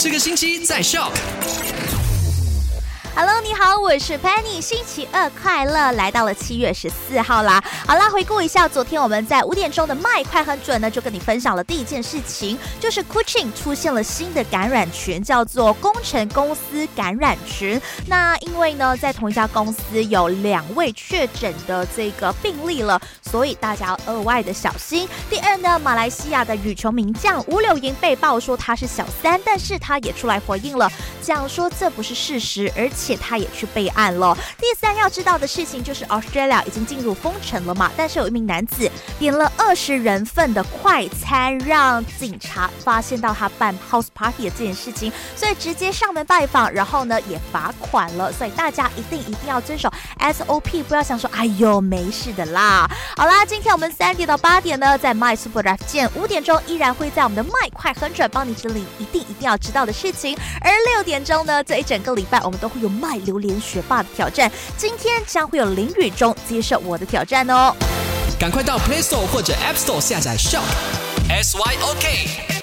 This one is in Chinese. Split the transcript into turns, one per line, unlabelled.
这个星期在 Shock。
Hello，你好，我是 Penny，星期二快乐，来到了七月十四号啦。好啦，回顾一下，昨天我们在五点钟的麦快很准呢，就跟你分享了第一件事情，就是 Kuching 出现了新的感染群，叫做工程公司感染群。那因为呢，在同一家公司有两位确诊的这个病例了，所以大家要额外的小心。第二呢，马来西亚的羽球名将吴柳莹被曝说他是小三，但是他也出来回应了，讲说这不是事实，而且。且他也去备案了。第三要知道的事情就是 Australia 已经进入封城了嘛，但是有一名男子点了二十人份的快餐，让警察发现到他办 house party 的这件事情，所以直接上门拜访，然后呢也罚款了。所以大家一定一定要遵守 SOP，不要想说哎呦没事的啦。好啦，今天我们三点到八点呢，在 My Super Drive 见，五点钟依然会在我们的麦快很准帮你整理一定一定要知道的事情，而六点钟呢，这一整个礼拜我们都会有。卖榴莲学霸的挑战，今天将会有林雨中接受我的挑战哦！
赶快到 Play Store 或者 App Store 下载 Shop S Y O K。